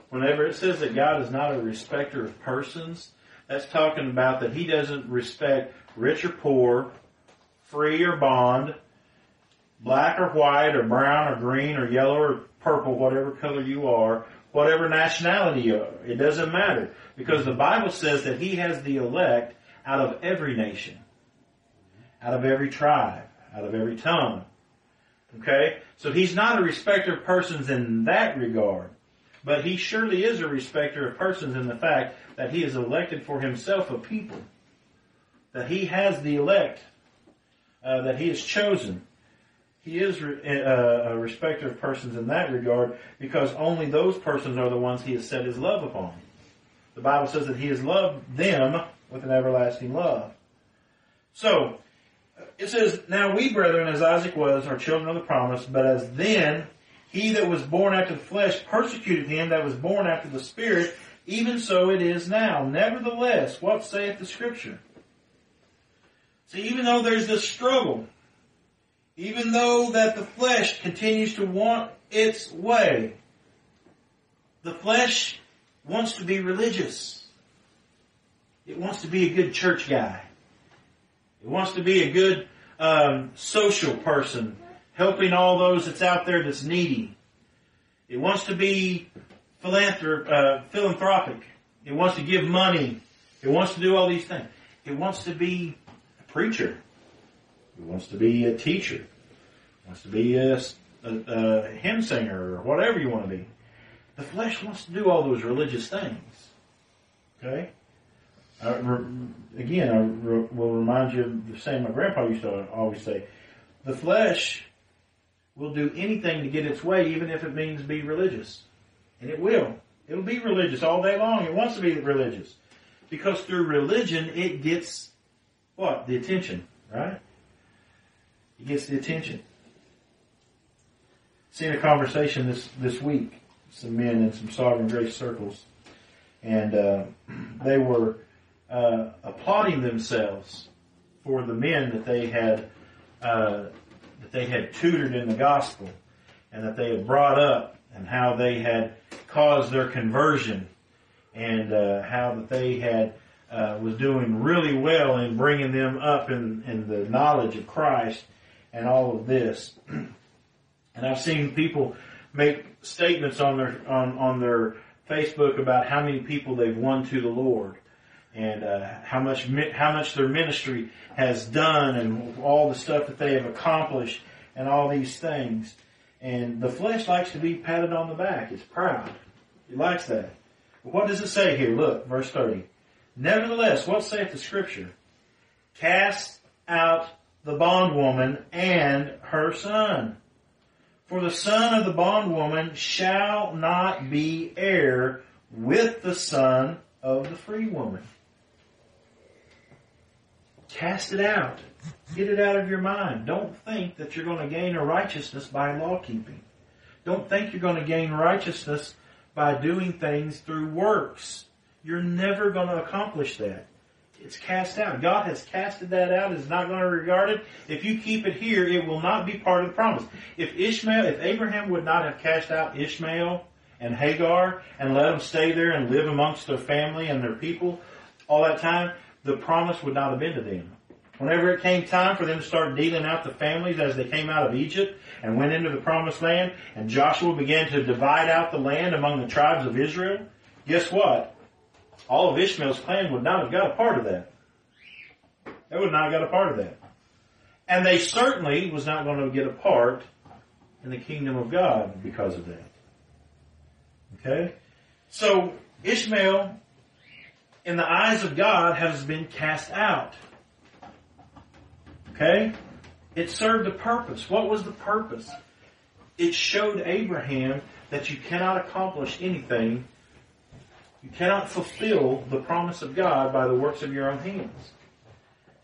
Whenever it says that God is not a respecter of persons, that's talking about that He doesn't respect rich or poor, free or bond, black or white or brown or green or yellow or purple, whatever color you are, whatever nationality you are. It doesn't matter because the Bible says that He has the elect out of every nation, out of every tribe, out of every tongue. Okay? So He's not a respecter of persons in that regard. But He surely is a respecter of persons in the fact that He has elected for Himself a people. That He has the elect uh, that He has chosen. He is uh, a respecter of persons in that regard because only those persons are the ones He has set His love upon. The Bible says that He has loved them with an everlasting love. So, it says, Now we, brethren, as Isaac was, are children of the promise, but as then he that was born after the flesh persecuted him that was born after the Spirit, even so it is now. Nevertheless, what saith the Scripture? See, even though there's this struggle, even though that the flesh continues to want its way, the flesh wants to be religious. It wants to be a good church guy. It wants to be a good um, social person, helping all those that's out there that's needy. It wants to be philanthrop- uh, philanthropic. It wants to give money. It wants to do all these things. It wants to be a preacher. Wants to be a teacher. Wants to be a, a, a hymn singer or whatever you want to be. The flesh wants to do all those religious things. Okay? I, again, I will remind you of the same my grandpa used to always say. The flesh will do anything to get its way, even if it means be religious. And it will. It'll be religious all day long. It wants to be religious. Because through religion, it gets what? The attention, right? It gets the attention. Seen a conversation this, this week, some men in some sovereign grace circles, and uh, they were uh, applauding themselves for the men that they had uh, that they had tutored in the gospel and that they had brought up and how they had caused their conversion and uh, how that they had uh, was doing really well in bringing them up in, in the knowledge of Christ and all of this. and I've seen people make statements on their on, on their Facebook about how many people they've won to the Lord and uh, how much how much their ministry has done and all the stuff that they have accomplished and all these things. And the flesh likes to be patted on the back. It's proud. It likes that. But what does it say here? Look, verse 30. Nevertheless, what saith the scripture? Cast out the bondwoman and her son. For the son of the bondwoman shall not be heir with the son of the free woman. Cast it out. Get it out of your mind. Don't think that you're going to gain a righteousness by law keeping. Don't think you're going to gain righteousness by doing things through works. You're never going to accomplish that. It's cast out. God has casted that out. Is not going to regard it. If you keep it here, it will not be part of the promise. If Ishmael, if Abraham would not have cast out Ishmael and Hagar and let them stay there and live amongst their family and their people all that time, the promise would not have been to them. Whenever it came time for them to start dealing out the families as they came out of Egypt and went into the promised land, and Joshua began to divide out the land among the tribes of Israel, guess what? All of Ishmael's clan would not have got a part of that. They would not have got a part of that. And they certainly was not going to get a part in the kingdom of God because of that. Okay? So, Ishmael, in the eyes of God, has been cast out. Okay? It served a purpose. What was the purpose? It showed Abraham that you cannot accomplish anything, you cannot fulfill the promise of God by the works of your own hands.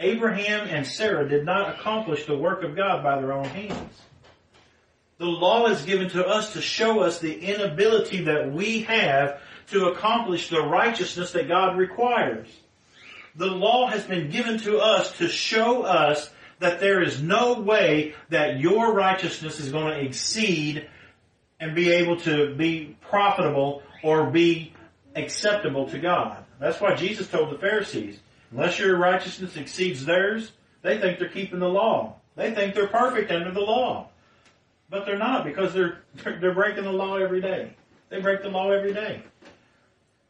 Abraham and Sarah did not accomplish the work of God by their own hands. The law is given to us to show us the inability that we have to accomplish the righteousness that God requires. The law has been given to us to show us that there is no way that your righteousness is going to exceed and be able to be profitable or be acceptable to God. That's why Jesus told the Pharisees, unless your righteousness exceeds theirs, they think they're keeping the law. They think they're perfect under the law. But they're not because they're, they're breaking the law every day. They break the law every day.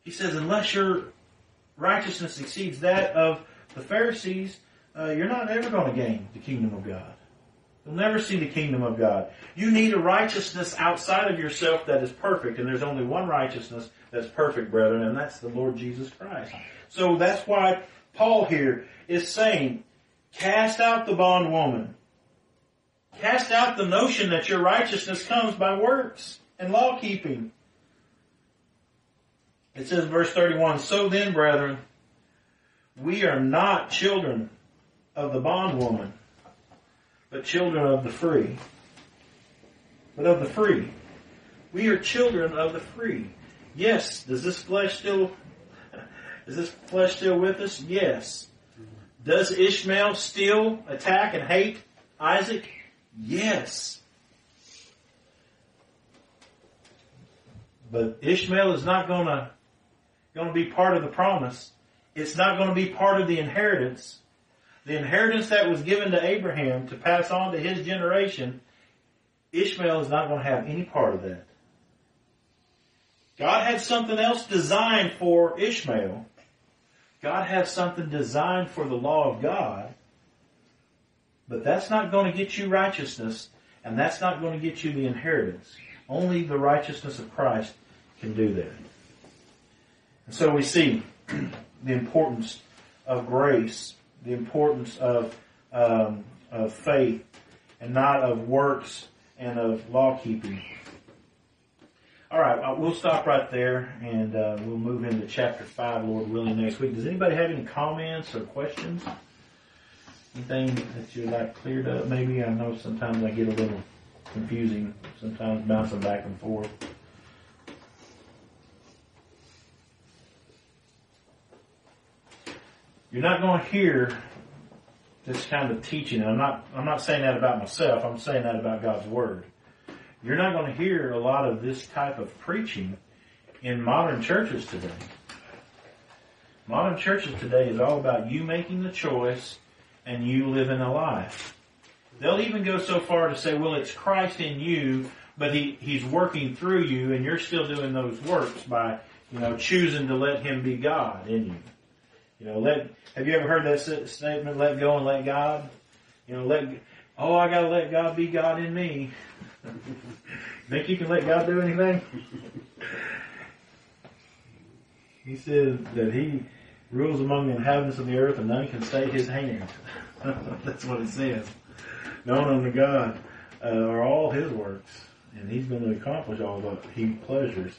He says, unless your righteousness exceeds that of the Pharisees, uh, you're not ever going to gain the kingdom of God. You'll never see the kingdom of God. You need a righteousness outside of yourself that is perfect, and there's only one righteousness that's perfect, brethren, and that's the Lord Jesus Christ. So that's why Paul here is saying, Cast out the bondwoman. Cast out the notion that your righteousness comes by works and law keeping. It says verse 31, So then, brethren, we are not children of the bondwoman, but children of the free. But of the free. We are children of the free. Yes, does this flesh still, is this flesh still with us? Yes. Does Ishmael still attack and hate Isaac? Yes. But Ishmael is not gonna, gonna be part of the promise. It's not gonna be part of the inheritance. The inheritance that was given to Abraham to pass on to his generation, Ishmael is not gonna have any part of that. God had something else designed for Ishmael. God has something designed for the law of God. But that's not going to get you righteousness, and that's not going to get you the inheritance. Only the righteousness of Christ can do that. And so we see the importance of grace, the importance of, um, of faith, and not of works and of law keeping. All right, uh, we'll stop right there and uh, we'll move into chapter 5, Lord willing, next week. Does anybody have any comments or questions? Anything that you'd like cleared up maybe? I know sometimes I get a little confusing, sometimes bouncing back and forth. You're not going to hear this kind of teaching. I'm not, I'm not saying that about myself. I'm saying that about God's Word. You're not going to hear a lot of this type of preaching in modern churches today. Modern churches today is all about you making the choice and you living a life. They'll even go so far to say, well, it's Christ in you, but he, he's working through you and you're still doing those works by, you know, choosing to let him be God in you. You know, let, have you ever heard that statement, let go and let God? You know, let, oh, I gotta let God be God in me. Think you can let God do anything? he says that he rules among the inhabitants of the earth and none can stay his hand. That's what it says. Known unto God uh, are all his works, and he's going to accomplish all that he pleasures.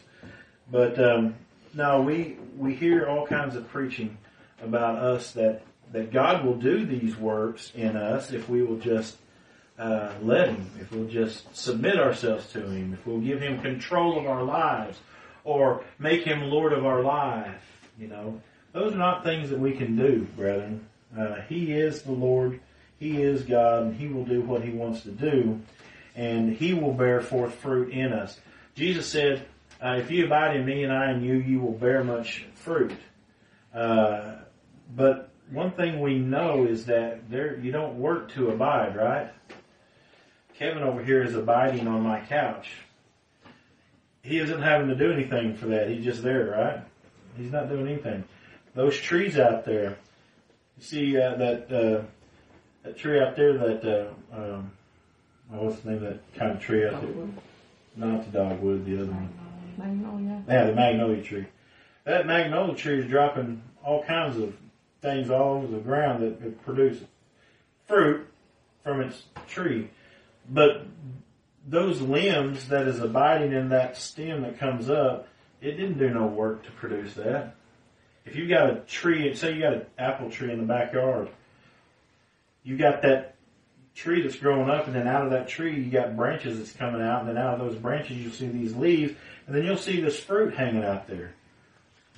But um, no, we we hear all kinds of preaching about us that that God will do these works in us if we will just uh, let Him, if we'll just submit ourselves to Him, if we'll give Him control of our lives, or make Him Lord of our life, you know, those are not things that we can do, brethren. Uh, he is the Lord, He is God, and He will do what He wants to do, and He will bear forth fruit in us. Jesus said, uh, if you abide in me and I in you, you will bear much fruit. Uh, but one thing we know is that there you don't work to abide, right? Kevin over here is abiding on my couch. He isn't having to do anything for that. He's just there, right? He's not doing anything. Those trees out there, you see uh, that uh, that tree out there, that uh, um, what's the name of that kind of tree out there? Not the dogwood, the other one. Magnolia. Yeah, the magnolia tree. That magnolia tree is dropping all kinds of things all over the ground that, that produce fruit from its tree. But those limbs that is abiding in that stem that comes up, it didn't do no work to produce that. If you got a tree, say you got an apple tree in the backyard, you got that tree that's growing up and then out of that tree you got branches that's coming out and then out of those branches you'll see these leaves and then you'll see this fruit hanging out there.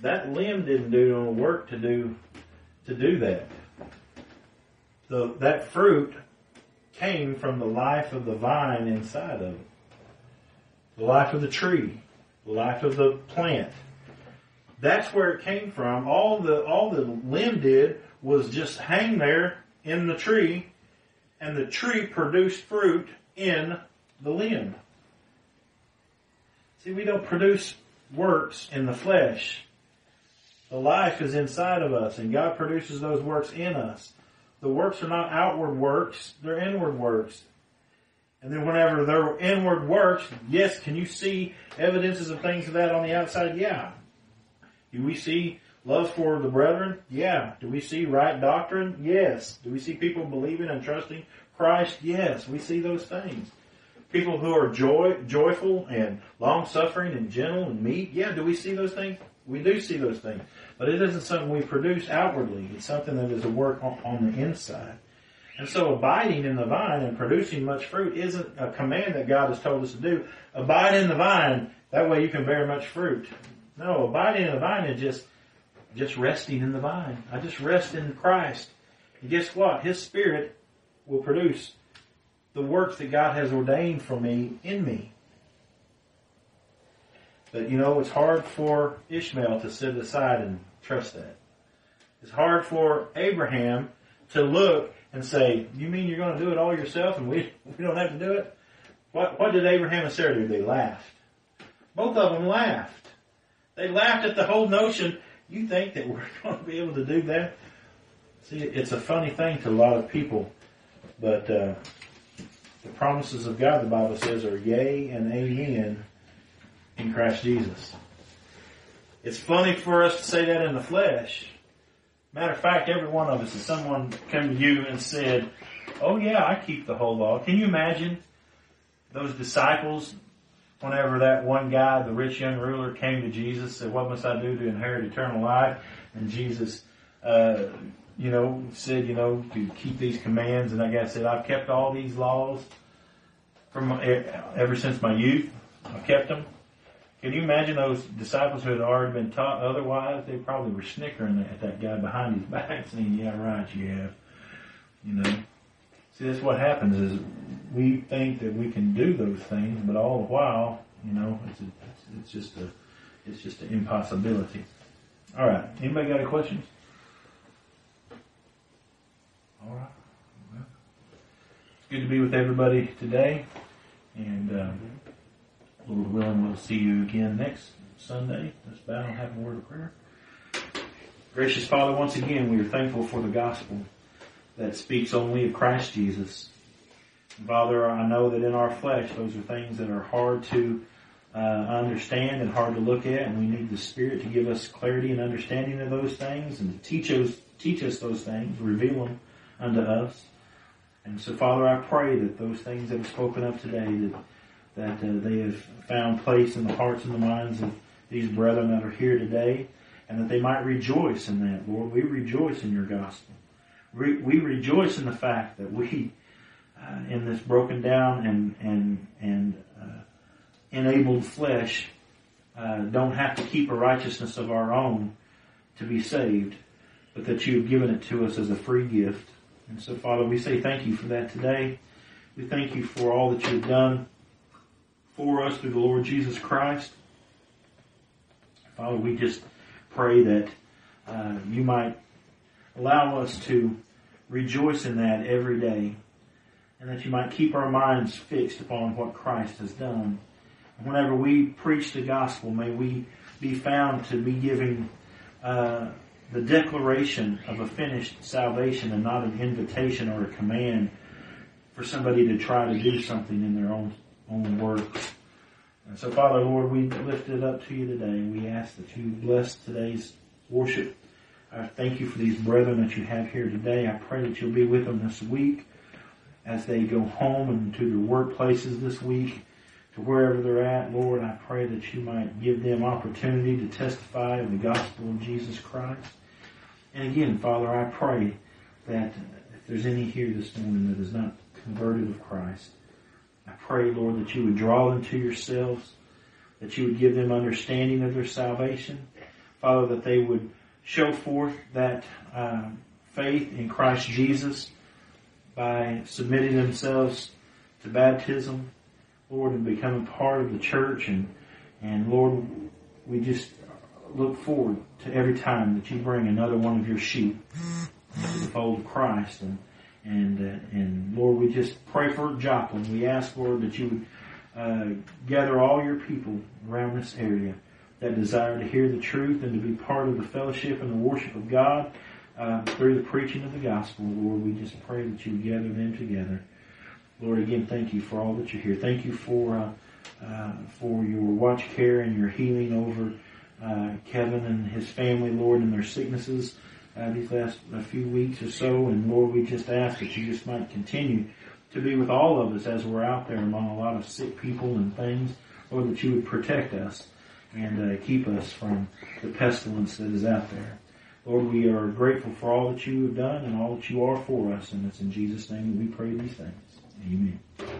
That limb didn't do no work to do, to do that. The, that fruit came from the life of the vine inside of it. The life of the tree. The life of the plant. That's where it came from. All the, all the limb did was just hang there in the tree and the tree produced fruit in the limb. See, we don't produce works in the flesh. The life is inside of us and God produces those works in us. The works are not outward works, they're inward works. And then whenever they're inward works, yes, can you see evidences of things of that on the outside? Yeah. Do we see Love for the brethren? Yeah. Do we see right doctrine? Yes. Do we see people believing and trusting Christ? Yes. We see those things. People who are joy, joyful and long suffering and gentle and meek? Yeah. Do we see those things? We do see those things. But it isn't something we produce outwardly. It's something that is a work on, on the inside. And so abiding in the vine and producing much fruit isn't a command that God has told us to do. Abide in the vine, that way you can bear much fruit. No, abiding in the vine is just, just resting in the vine. I just rest in Christ. And guess what? His Spirit will produce the works that God has ordained for me in me. But you know, it's hard for Ishmael to sit aside and trust that. It's hard for Abraham to look and say, you mean you're going to do it all yourself and we, we don't have to do it? What, what did Abraham and Sarah do? They laughed. Both of them laughed. They laughed at the whole notion, you think that we're going to be able to do that? See, it's a funny thing to a lot of people, but uh, the promises of God, the Bible says, are yea and amen in Christ Jesus. It's funny for us to say that in the flesh. Matter of fact, every one of us, if someone came to you and said, oh yeah, I keep the whole law. Can you imagine those disciples whenever that one guy, the rich young ruler, came to Jesus, said, what must I do to inherit eternal life? And Jesus, uh, you know, said, you know, to keep these commands. And that guy said, I've kept all these laws from ever since my youth. I've kept them. Can you imagine those disciples who had already been taught otherwise? They probably were snickering at that guy behind his back saying, yeah, right, you have. You know. See, that's what happens is we think that we can do those things, but all the while, you know, it's, a, it's just a, it's just an impossibility. All right. Anybody got any questions? All right. Well, it's good to be with everybody today, and. Um, Lord willing, we'll see you again next Sunday. Let's bow and have a word of prayer. Gracious Father, once again, we are thankful for the gospel that speaks only of Christ Jesus. Father, I know that in our flesh, those are things that are hard to uh, understand and hard to look at, and we need the Spirit to give us clarity and understanding of those things and to teach us, teach us those things, reveal them unto us. And so, Father, I pray that those things that are spoken of today, that that uh, they have found place in the hearts and the minds of these brethren that are here today, and that they might rejoice in that, Lord. We rejoice in your gospel. We, we rejoice in the fact that we, uh, in this broken down and and and uh, enabled flesh, uh, don't have to keep a righteousness of our own to be saved, but that you have given it to us as a free gift. And so, Father, we say thank you for that today. We thank you for all that you've done for us through the Lord Jesus Christ. Father, we just pray that uh, you might allow us to rejoice in that every day and that you might keep our minds fixed upon what Christ has done. Whenever we preach the gospel, may we be found to be giving uh, the declaration of a finished salvation and not an invitation or a command for somebody to try to do something in their own own works. And so, Father, Lord, we lift it up to you today. We ask that you bless today's worship. I thank you for these brethren that you have here today. I pray that you'll be with them this week as they go home and to their workplaces this week, to wherever they're at. Lord, I pray that you might give them opportunity to testify of the gospel of Jesus Christ. And again, Father, I pray that if there's any here this morning that is not converted of Christ, I pray, Lord, that you would draw them to yourselves, that you would give them understanding of their salvation. Father, that they would show forth that uh, faith in Christ Jesus by submitting themselves to baptism, Lord, and becoming part of the church. And, and Lord, we just look forward to every time that you bring another one of your sheep into the fold of Christ. And and, uh, and Lord, we just pray for Joplin. We ask, Lord, that you would uh, gather all your people around this area that desire to hear the truth and to be part of the fellowship and the worship of God uh, through the preaching of the gospel. Lord, we just pray that you would gather them together. Lord, again, thank you for all that you're here. Thank you for uh, uh, for your watch care and your healing over uh, Kevin and his family, Lord, and their sicknesses uh, these last a few weeks or so. And Lord, we just ask that you just might continue to be with all of us as we're out there among a lot of sick people and things. Lord, that you would protect us and uh, keep us from the pestilence that is out there. Lord, we are grateful for all that you have done and all that you are for us. And it's in Jesus' name that we pray these things. Amen.